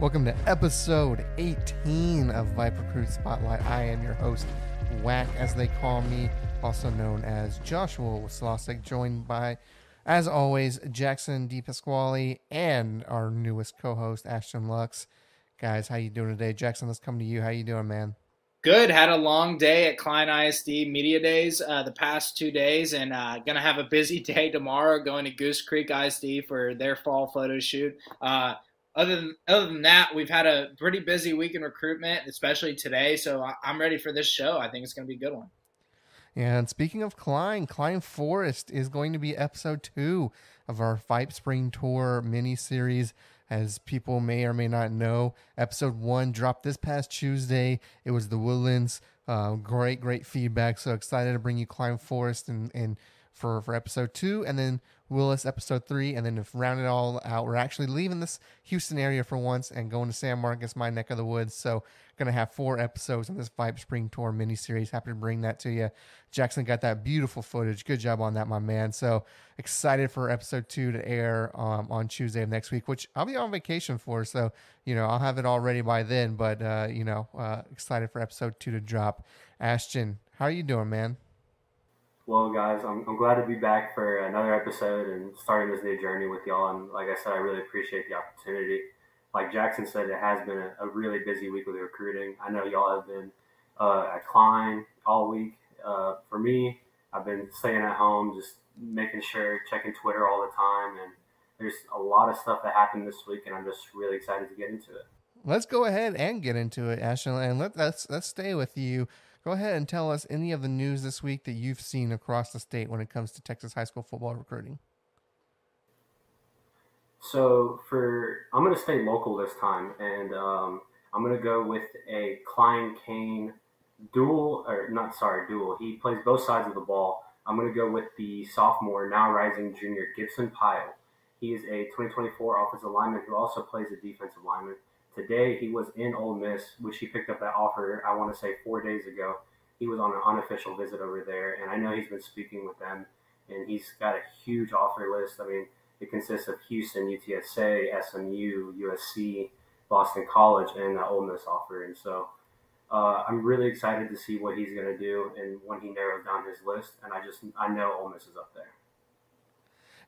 Welcome to episode 18 of VYPE Recruit Spotlight. I am your host, Whack, as they call me, also known as Joshua Waslosik, joined by, as always, Jackson D. Pasquale and our newest co-host, Ashton Lux. Guys, how you doing today? Jackson, let's come to you. How you doing, man? Good. Had a long day at Klein ISD Media Days uh, the past two days, and uh, gonna have a busy day tomorrow. Going to Goose Creek ISD for their fall photo shoot. Uh, other than other than that, we've had a pretty busy week in recruitment, especially today. So I'm ready for this show. I think it's going to be a good one. And speaking of Klein, Klein Forest is going to be episode two of our VYPE Spring Tour mini series. As people may or may not know, episode one dropped this past Tuesday. It was the Woodlands. Uh, great, great feedback. So excited to bring you Klein Forest and and for for episode two, and then Willis episode three, and then to round it all out, we're actually leaving this Houston area for once and going to San Marcos, my neck of the woods. So gonna have four episodes on this VYPE Spring Tour miniseries. Happy to bring that to you. Jackson got that beautiful footage. Good job on that, my man. So excited for episode two to air um, on Tuesday of next week, which I'll be on vacation for. So you know I'll have it all ready by then. But uh, you know uh, excited for episode two to drop. Ashton, how are you doing, man? Well, guys, I'm, I'm glad to be back for another episode and starting this new journey with y'all. And like I said, I really appreciate the opportunity. Like Jackson said, it has been a, a really busy week with recruiting. I know y'all have been uh, at Klein all week. Uh, for me, I've been staying at home, just making sure, checking Twitter all the time. And there's a lot of stuff that happened this week, and I'm just really excited to get into it. Let's go ahead and get into it, Ashton, and let, let's let's stay with you Go ahead and tell us any of the news this week that you've seen across the state when it comes to Texas high school football recruiting. So for I'm going to stay local this time, and um, I'm going to go with a Klein Cain dual, or not sorry, dual. He plays both sides of the ball. I'm going to go with the sophomore, now rising junior Gibson Pyle. He is a 2024 offensive lineman who also plays a defensive lineman. Today he was in Ole Miss, which he picked up that offer. I want to say four days ago. He was on an unofficial visit over there, and I know he's been speaking with them, and he's got a huge offer list. I mean, it consists of Houston, UTSA, SMU, USC, Boston College, and the Ole Miss offer. And so uh, I'm really excited to see what he's going to do and when he narrows down his list. And I just I know Ole Miss is up there.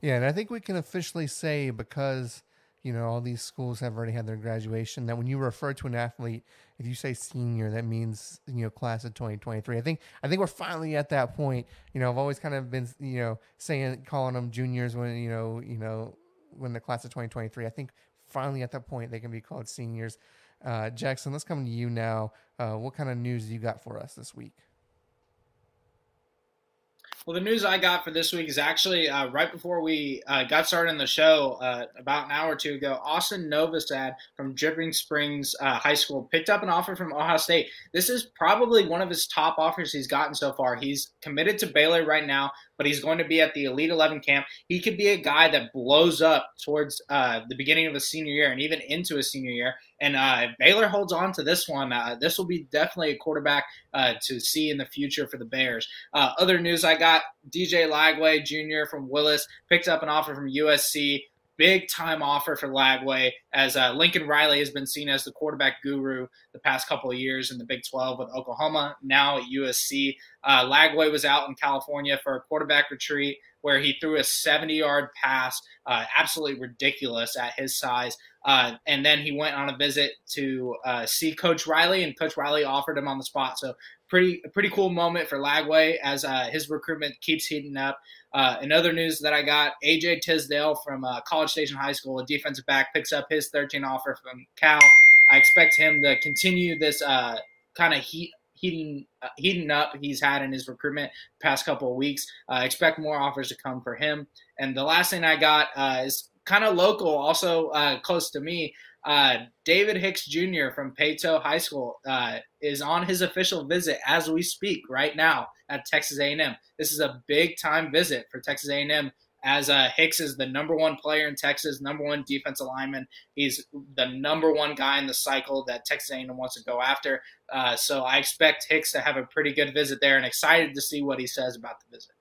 Yeah, and I think we can officially say because you know, all these schools have already had their graduation. That when you refer to an athlete, if you say senior, that means you know class of 2023. I think I think we're finally at that point. You know, I've always kind of been you know saying calling them juniors when you know you know when the class of 2023. I think finally at that point they can be called seniors. Uh, Jackson, let's come to you now. Uh, what kind of news you got for us this week? Well, the news I got for this week is actually uh, right before we uh, got started in the show, uh, about an hour or two ago. Austin Novosad from Dripping Springs uh, High School picked up an offer from Ohio State. This is probably one of his top offers he's gotten so far. He's committed to Baylor right now, but he's going to be at the Elite 11 camp. He could be a guy that blows up towards uh, the beginning of a senior year and even into a senior year. And uh, if Baylor holds on to this one, uh, this will be definitely a quarterback uh, to see in the future for the Bears. Uh, other news I got DJ Lagway Jr. from Willis picked up an offer from USC big time offer for Lagway as uh, Lincoln Riley has been seen as the quarterback guru the past couple of years in the Big 12 with Oklahoma, now at USC. Uh, Lagway was out in California for a quarterback retreat where he threw a 70 yard pass, uh, absolutely ridiculous at his size. Uh, and then he went on a visit to uh, see Coach Riley, and Coach Riley offered him on the spot. So pretty pretty cool moment for Lagway as uh, his recruitment keeps heating up. Uh, in other news that I got, AJ Tisdale from uh, College Station High School, a defensive back, picks up his 13 offer from Cal. I expect him to continue this uh, kind of heat heating uh, heating up he's had in his recruitment past couple of weeks. I expect more offers to come for him. And the last thing I got uh, is kind of local, also uh, close to me. Uh, David Hicks Jr. from Paetow High School uh, is on his official visit as we speak right now at Texas A&M. This is a big time visit for Texas A&M as uh, Hicks is the number one player in Texas, number one defensive lineman. He's the number one guy in the cycle that Texas A&M wants to go after. Uh, so I expect Hicks to have a pretty good visit there, and excited to see what he says about the visit.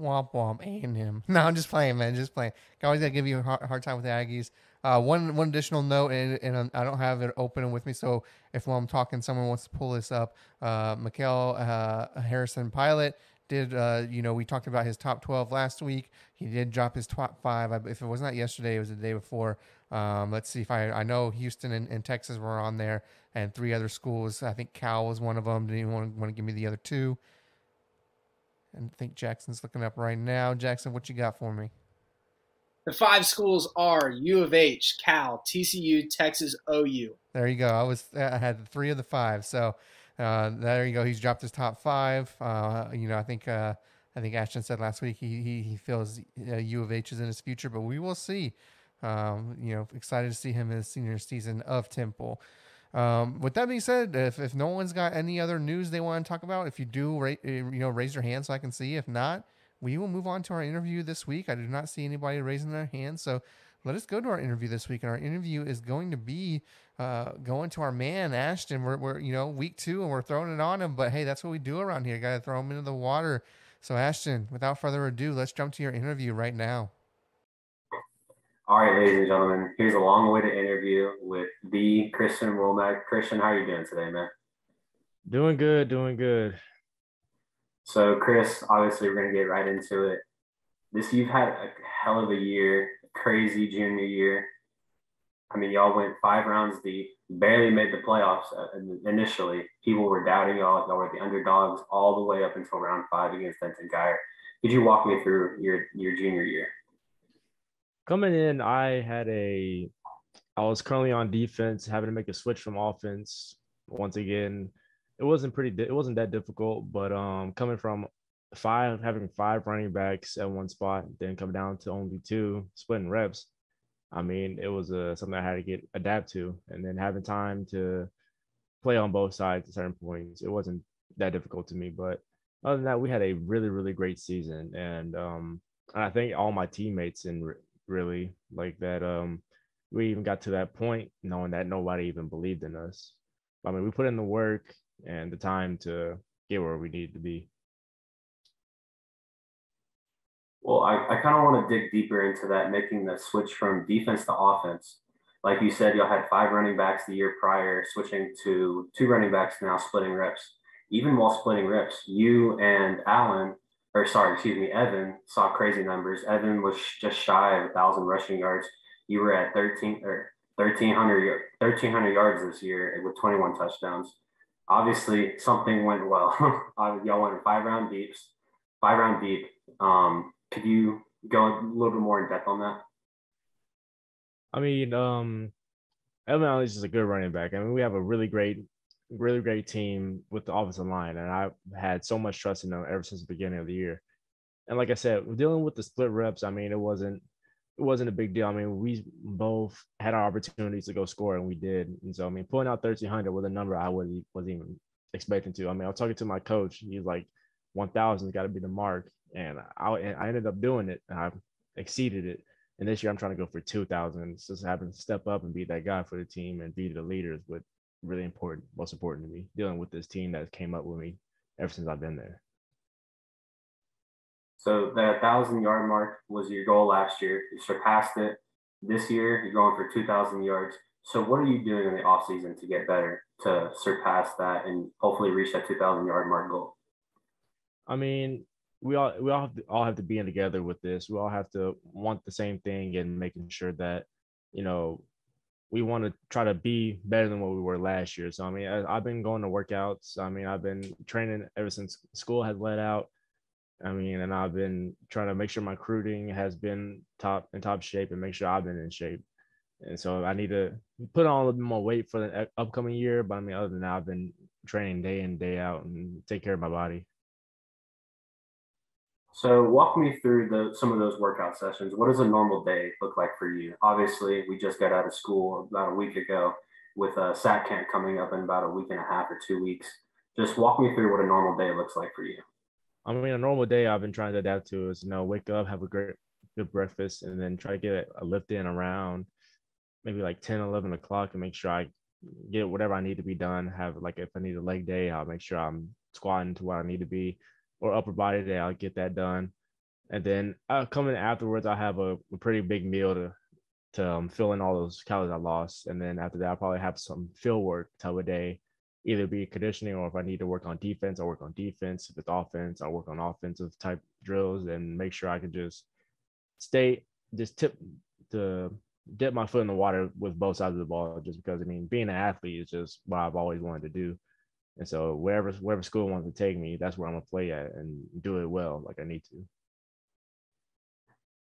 Womp womp, A and M. No, I'm just playing, man. Just playing. I always gotta give you a hard, hard time with the Aggies. Uh, one one additional note, and, and I don't have it open with me, so if while I'm talking, someone wants to pull this up, uh, uh, Harrison Pilot did. Uh, you know, we talked about his top 12 last week. He did drop his top five. If it was not yesterday, it was the day before. Um, let's see if I I know Houston and, and, Texas were on there, and three other schools. I think Cal was one of them. Didn't even want to, want to give me the other two. And I think Jackson's looking up right now. Jackson, what you got for me? The five schools are U of H, Cal, TCU, Texas, OU. There you go. I was I had three of the five. So uh, there you go. He's dropped his top five. Uh, you know, I think uh, I think Ashton said last week he he, he feels U of H is in his future, but we will see. Um, you know, excited to see him in the senior season of Temple. Um, with that being said, if, if no one's got any other news they want to talk about, if you do, ra- you know, raise your hand so I can see. If not, we will move on to our interview this week. I do not see anybody raising their hand. So let us go to our interview this week. And our interview is going to be uh, going to our man, Ashton. We're, we're, you know, week two and we're throwing it on him. But hey, that's what we do around here. Got to throw him into the water. So, Ashton, without further ado, let's jump to your interview right now. All right, ladies and gentlemen, here's a long way to interview with the Christian Womack. Christian, how are you doing today, man? Doing good, doing good. So, Chris, obviously, we're going to get right into it. This, you've had a hell of a year, crazy junior year. I mean, y'all went five rounds deep, barely made the playoffs uh, initially. People were doubting y'all. Y'all were the underdogs all the way up until round five against Denton Guyer. Could you walk me through your, your junior year? Coming in, I had a, I was currently on defense, having to make a switch from offense. Once again, it wasn't pretty it wasn't that difficult but um coming from five having five running backs at one spot then come down to only two splitting reps i mean it was uh, something i had to get adapt to and then having time to play on both sides at certain points it wasn't that difficult to me but other than that we had a really really great season and um and i think all my teammates and really like that um we even got to that point knowing that nobody even believed in us. I mean, we put in the work and the time to get where we need to be. Well, I, I kind of want to dig deeper into that, making the switch from defense to offense. Like you said, y'all had five running backs the year prior, switching to two running backs now, splitting reps. Even while splitting reps, you and Allen, or sorry, excuse me, Evan saw crazy numbers. Evan was just shy of a thousand rushing yards. You were at 13 or 1300, 1300 yards this year with 21 touchdowns obviously something went well. Y'all went five round deeps, five round deep. Um, could you go a little bit more in depth on that? I mean, um, Evan Allen is a good running back. I mean, we have a really great, really great team with the offensive line, and I've had so much trust in them ever since the beginning of the year. And like I said, dealing with the split reps, I mean, it wasn't it wasn't a big deal. I mean, we both had our opportunities to go score, and we did. And so, I mean, pulling out 1,300 was a number I wasn't, wasn't even expecting to. I mean, I was talking to my coach. He's like, 1,000's got to be the mark. And I, and I ended up doing it, I exceeded it. And this year, I'm trying to go for 2,000. Just having to step up and be that guy for the team and be the leader is what really important, most important to me, dealing with this team that came up with me ever since I've been there. So that thousand yard mark was your goal last year. You surpassed it. This year, you're going for 2,000 yards. So what are you doing in the offseason to get better to surpass that and hopefully reach that 2,000 yard mark goal? I mean, we all we all have to, all have to be in together with this. We all have to want the same thing and making sure that you know we want to try to be better than what we were last year. So I mean, I, have been going to workouts. I mean, I've been training ever since school has let out. I mean, and I've been trying to make sure my recruiting has been top in top shape and make sure I've been in shape. And so I need to put on a little bit more weight for the uh, upcoming year. But I mean, other than that, I've been training day in, day out and take care of my body. So walk me through the some of those workout sessions. What does a normal day look like for you? Obviously, we just got out of school about a week ago with a SAT camp coming up in about a week and a half or two weeks. Just walk me through what a normal day looks like for you. I mean, a normal day I've been trying to adapt to is, you know, wake up, have a great, good breakfast, and then try to get a lift in around maybe like 10, 11 o'clock and make sure I get whatever I need to be done. Have like, if I need a leg day, I'll make sure I'm squatting to where I need to be, or upper body day, I'll get that done. And then uh, coming afterwards, I have a, a pretty big meal to to um, fill in all those calories I lost. And then after that, I'll probably have some field work type of day, either be conditioning or if I need to work on defense, I'll work on defense. If it's offense, I'll work on offensive type drills and make sure I can just stay, just tip the dip my foot in the water with both sides of the ball just because I mean being an athlete is just what I've always wanted to do. And so wherever wherever school wants to take me, that's where I'm gonna play at and do it well like I need to.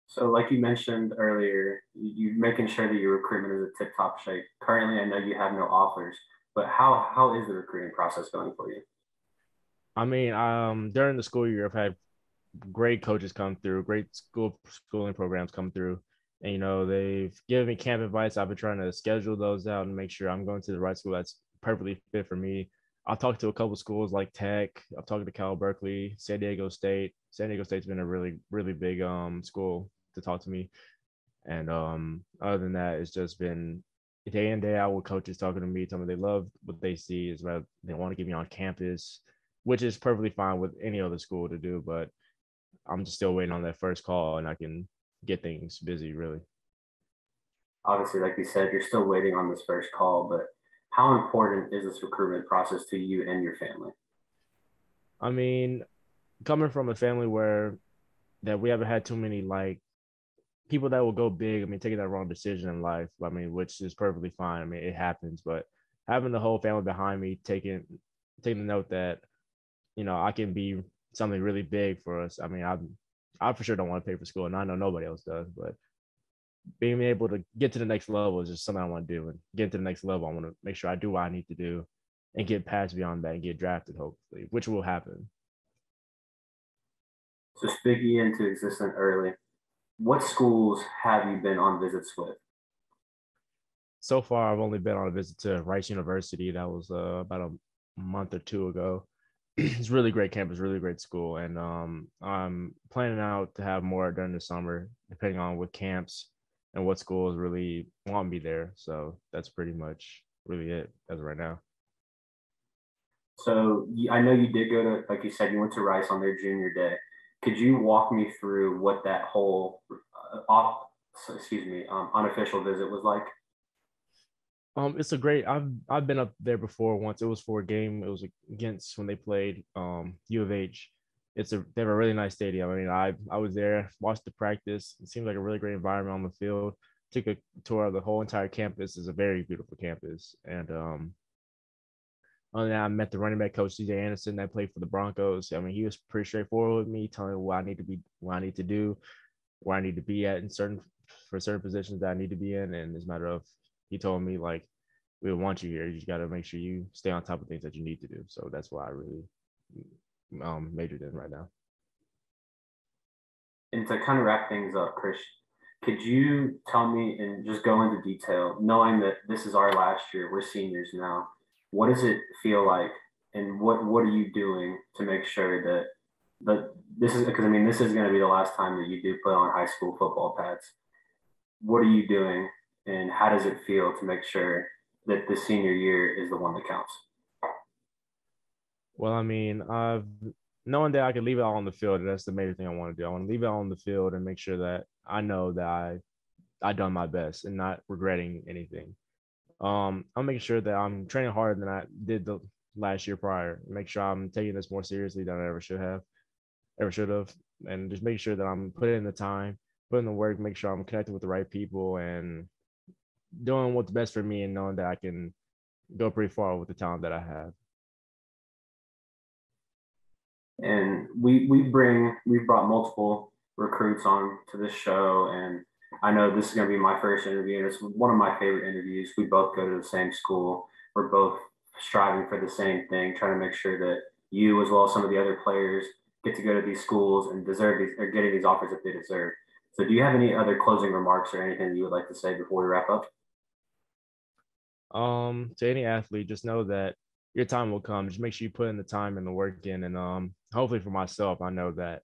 So, like you mentioned earlier, you're making sure that your recruitment is a tip top shape. Currently, I know you have no offers, but how how is the recruiting process going for you? I mean, um, during the school year, I've had great coaches come through, great school schooling programs come through, and you know they've given me camp advice. I've been trying to schedule those out and make sure I'm going to the right school that's perfectly fit for me. I've talked to a couple schools like Tech. I've talked to Cal Berkeley, San Diego State. San Diego State's been a really really big um school to talk to me. And um, other than that, it's just been day in day out with coaches talking to me, telling me they love what they see is about they want to get me on campus, which is perfectly fine with any other school to do. But I'm just still waiting on that first call, and I can get things busy really. Obviously, like you said, you're still waiting on this first call, but how important is this recruitment process to you and your family? I mean, coming from a family where that we haven't had too many like people that will go big. I mean, taking that wrong decision in life. I mean, which is perfectly fine. I mean, it happens. But having the whole family behind me, taking taking the note that you know I can be something really big for us. I mean, I I for sure don't want to pay for school, and I know nobody else does. But being able to get to the next level is just something I want to do. And get to the next level, I want to make sure I do what I need to do and get past beyond that and get drafted, hopefully, which will happen. So speaking into existence early, what schools have you been on visits with? So far, I've only been on a visit to Rice University. That was uh, about a month or two ago. it's really great campus, really great school, and um, I'm planning out to have more during the summer, depending on what camps and what schools really want me there. So that's pretty much really it as of right now. So I know you did go to, like you said, you went to Rice on their junior day. Could you walk me through what that whole uh, off, excuse me, um, unofficial visit was like? Um, it's a great. I've I've been up there before once. It was for a game. It was against when they played um U of H. It's a they have a really nice stadium. I mean, I I was there, watched the practice. It seemed like a really great environment on the field. Took a tour of the whole entire campus. It's a very beautiful campus, and um, other than that, I met the running back coach CJ Anderson that played for the Broncos. I mean, he was pretty straightforward with me, telling me what I need to be, what I need to do, where I need to be at in certain for certain positions that I need to be in. And it's a matter of he told me like, we want you here. You just got to make sure you stay on top of things that you need to do. So that's why I really um, majored in right now. And to kind of wrap things up, Chris, could you tell me and just go into detail, knowing that this is our last year, we're seniors now what does it feel like and what what are you doing to make sure that that this is because I mean this is going to be the last time that you do play on high school football pads. What are you doing and how does it feel to make sure that the senior year is the one that counts? Well, I mean, I've knowing that I can leave it all on the field, that's the major thing I want to do. I want to leave it all on the field and make sure that I know that I I done my best and not regretting anything. Um, I'm making sure that I'm training harder than I did the last year prior. Make sure I'm taking this more seriously than I ever should have, ever should have, and just make sure that I'm putting in the time, putting the work, make sure I'm connecting with the right people and doing what's best for me and knowing that I can go pretty far with the talent that I have. And we we bring we've brought multiple recruits on to this show and I know this is going to be my first interview, and it's one of my favorite interviews. We both go to the same school. We're both striving for the same thing, trying to make sure that you, as well as some of the other players, get to go to these schools and deserve these or getting these offers that they deserve. So, do you have any other closing remarks or anything you would like to say before we wrap up? Um, to any athlete, just know that your time will come. Just make sure you put in the time and the work in, and um, hopefully for myself, I know that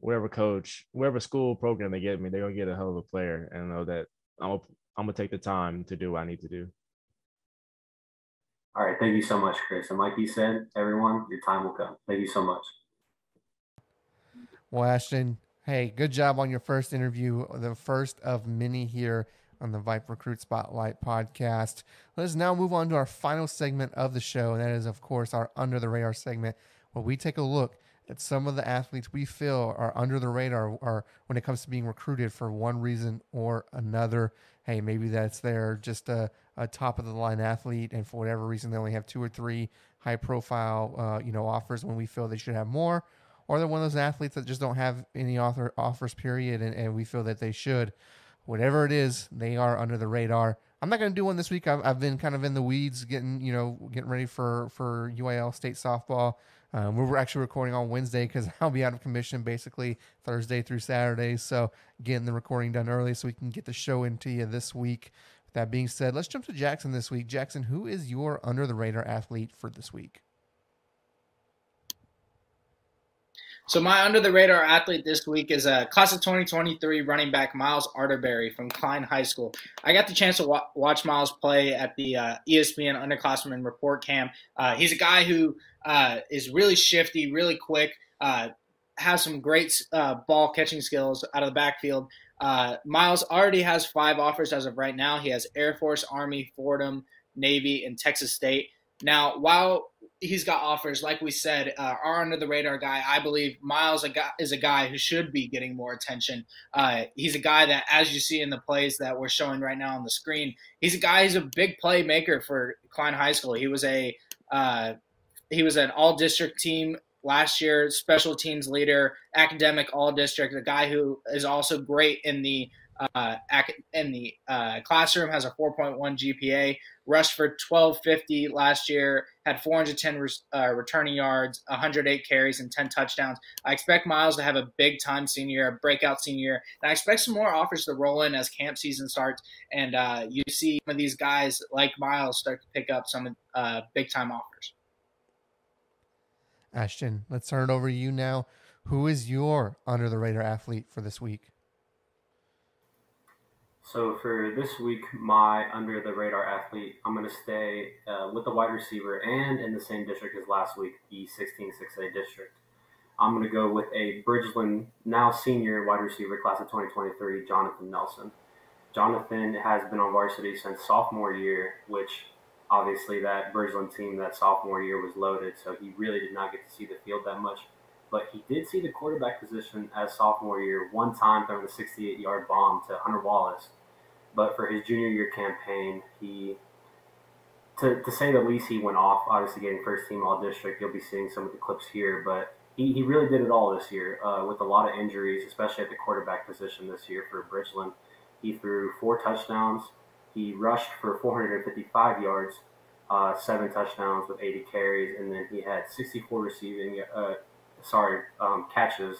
wherever coach, wherever school program they get me, they're gonna get a hell of a player, and know that I'm I'm gonna take the time to do what I need to do. All right, thank you so much, Chris. And like you said, everyone, your time will come. Thank you so much. Well, Ashton, hey, good job on your first interview, the first of many here on the VYPE Recruit Spotlight podcast. Let us now move on to our final segment of the show, and that is, of course, our Under the Radar segment, where we take a look at some of the athletes we feel are under the radar or when it comes to being recruited for one reason or another. Hey, maybe that's they're just a, a top of the line athlete, and for whatever reason they only have two or three high profile uh, you know offers when we feel they should have more, or they're one of those athletes that just don't have any author offers period, and, and we feel that they should. Whatever it is, they are under the radar. I'm not going to do one this week. I've, I've been kind of in the weeds, getting you know getting ready for for UIL state softball. Um, we were actually recording on Wednesday because I'll be out of commission basically Thursday through Saturday. So getting the recording done early so we can get the show into you this week. With that being said, let's jump to Jackson this week. Jackson, who is your under the radar athlete for this week? So my under the radar athlete this week is a class of 2023 running back Miles Arterberry from Klein High School. I got the chance to wa- watch Miles play at the uh, ESPN Underclassmen Report Camp. Uh, he's a guy who uh, is really shifty, really quick, uh, has some great uh, ball catching skills out of the backfield. Uh, Miles already has five offers as of right now. He has Air Force, Army, Fordham, Navy, and Texas State. Now, while he's got offers, like we said, uh, our under the radar guy, I believe Miles is a guy who should be getting more attention. Uh, he's a guy that, as you see in the plays that we're showing right now on the screen, he's a guy who's a big playmaker for Klein High School. He was a uh, he was an all district team last year, special teams leader, academic all district, a guy who is also great in the uh, in the uh, classroom, has a 4.1 GPA, rushed for 1250 last year, had 410 uh, returning yards, 108 carries, and 10 touchdowns. I expect Miles to have a big time senior, a breakout senior, and I expect some more offers to roll in as camp season starts, and uh, you see some of these guys like Miles start to pick up some uh, big time offers. Ashton, let's turn it over to you now. Who is your under the radar athlete for this week? So for this week, my under the radar athlete, I'm going to stay uh, with the wide receiver and in the same district as last week, the 16 6A district. I'm going to go with a Bridgeland, now senior wide receiver, class of 2023, Jonathan Nelson. Jonathan has been on varsity since sophomore year, which obviously that Bridgeland team that sophomore year was loaded, so he really did not get to see the field that much. But he did see the quarterback position as sophomore year one time throwing a 68 yard bomb to Hunter Wallace. But for his junior year campaign, he, to, to say the least, he went off, obviously getting first team all district. You'll be seeing some of the clips here, but he, he really did it all this year uh, with a lot of injuries, especially at the quarterback position this year for Bridgeland. He threw four touchdowns, he rushed for 455 yards, uh, seven touchdowns with 80 carries, and then he had 64 receiving, uh, sorry, um, catches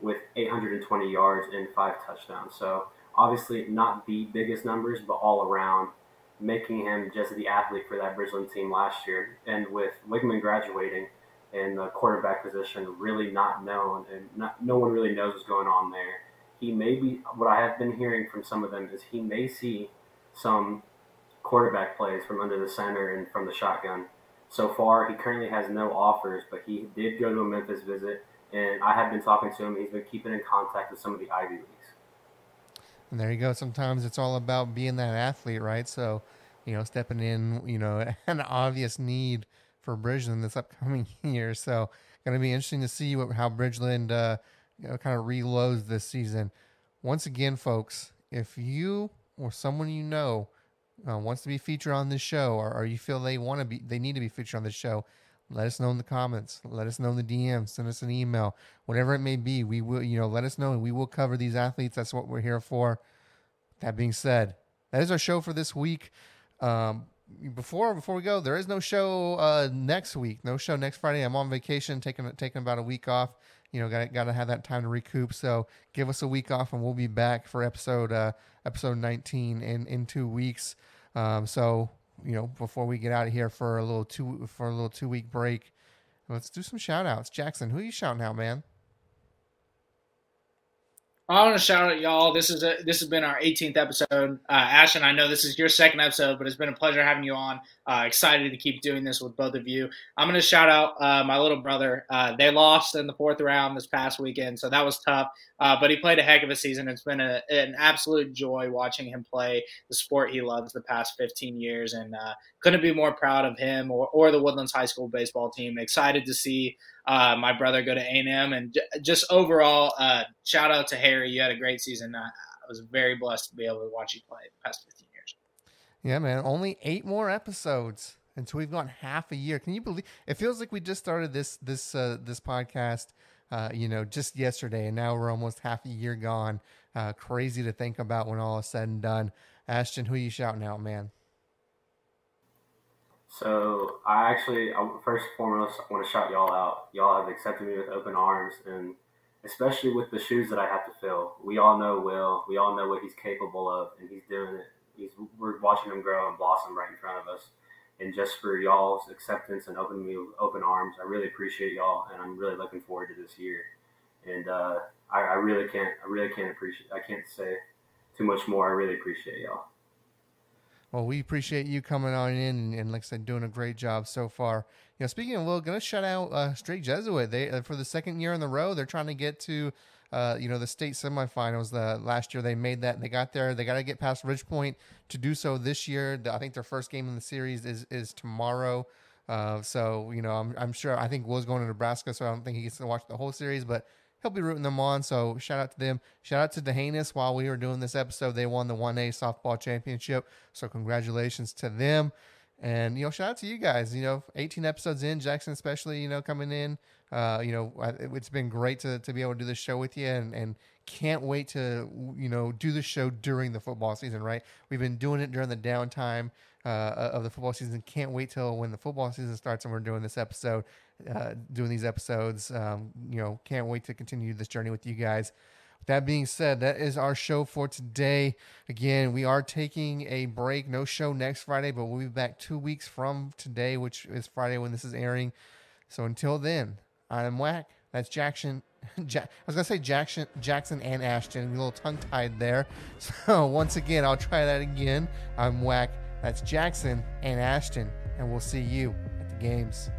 with 820 yards and five touchdowns. So obviously not the biggest numbers, but all around, making him just the athlete for that Bridgeland team last year. And with Wigman graduating and the quarterback position really not known, and not, no one really knows what's going on there. He may be, what I have been hearing from some of them is he may see some quarterback plays from under the center and from the shotgun. So far, he currently has no offers, but he did go to a Memphis visit, and I have been talking to him. He's been keeping in contact with some of the Ivy Leagues. And there you go. Sometimes it's all about being that athlete, right? So, you know, stepping in, you know, an obvious need for Bridgeland this upcoming year. So, going to be interesting to see what, how Bridgeland, uh, you know, kind of reloads this season. Once again, folks, if you or someone you know uh, wants to be featured on this show, or, or you feel they want to be, they need to be featured on this show, let us know in the comments. Let us know in the DM. Send us an email, whatever it may be. We will, you know, let us know, and we will cover these athletes. That's what we're here for. That being said, that is our show for this week. Um, before before we go, there is no show uh, next week. No show next Friday. I'm on vacation, taking taking about a week off. You know, got got to have that time to recoup. So give us a week off, and we'll be back for episode uh, episode 19 in in two weeks. Um, so you know, before we get out of here for a little two for a little two week break, let's do some shout outs. Jackson, who are you shouting out, man? I want to shout out y'all. This is a, this has been our 18th episode. Uh, Ashton, I know this is your second episode, but it's been a pleasure having you on. Uh, excited to keep doing this with both of you. I'm going to shout out uh, my little brother. Uh, they lost in the fourth round this past weekend, so that was tough. Uh, but he played a heck of a season. It's been a, an absolute joy watching him play the sport he loves the past 15 years, and uh, couldn't be more proud of him or, or the Woodlands High School baseball team. Excited to see uh, my brother go to A&M, and j- just overall, uh, shout out to Harry. You had a great season. I, I was very blessed to be able to watch you play the past 15 years. Yeah, man. Only eight more episodes until we've gone half a year. Can you believe? It feels like we just started this this uh, this podcast, uh, you know, just yesterday, and now we're almost half a year gone. Uh, crazy to think about when all is said and done. Ashton, who you shouting out, man? So I actually, first and foremost, I want to shout y'all out. Y'all have accepted me with open arms, and especially with the shoes that I have to fill. We all know Will. We all know what he's capable of, and he's doing it. He's we're watching him grow and blossom right in front of us. And just for y'all's acceptance and opening me open arms, I really appreciate y'all, and I'm really looking forward to this year. And uh, I, I really can't, I really can't appreciate. I can't say too much more. I really appreciate y'all. Well, we appreciate you coming on in and, and, like I said, doing a great job so far. You know, speaking of Will, gonna shut out uh, Strake Jesuit. They uh, for the second year in the row, they're trying to get to, uh, you know, the state semifinals. The last year they made that, they got there. They got to get past Ridgepoint to do so this year. I think their first game in the series is is tomorrow. Uh, so you know, I'm I'm sure. I think Will's going to Nebraska, so I don't think he gets to watch the whole series, but he'll be rooting them on. So shout out to them. Shout out to D'Hanis. While we were doing this episode, they won the 1A softball championship. So congratulations to them. And, you know, shout out to you guys. You know, 18 episodes in, Jackson especially, you know, coming in. Uh, you know, it's been great to, to be able to do this show with you and, and can't wait to, you know, do the show during the football season, right? We've been doing it during the downtime uh, of the football season. Can't wait till when the football season starts and we're doing this episode, uh, doing these episodes. Um, you know, can't wait to continue this journey with you guys. That being said, that is our show for today. Again, we are taking a break. No show next Friday, but we'll be back two weeks from today, which is Friday when this is airing. So until then, I'm Whack. That's Jackson. Ja- I was gonna say Jackson, Jackson and Ashton. A little tongue tied there. So once again, I'll try that again. I'm Whack. That's Jackson and Ashton, and we'll see you at the games.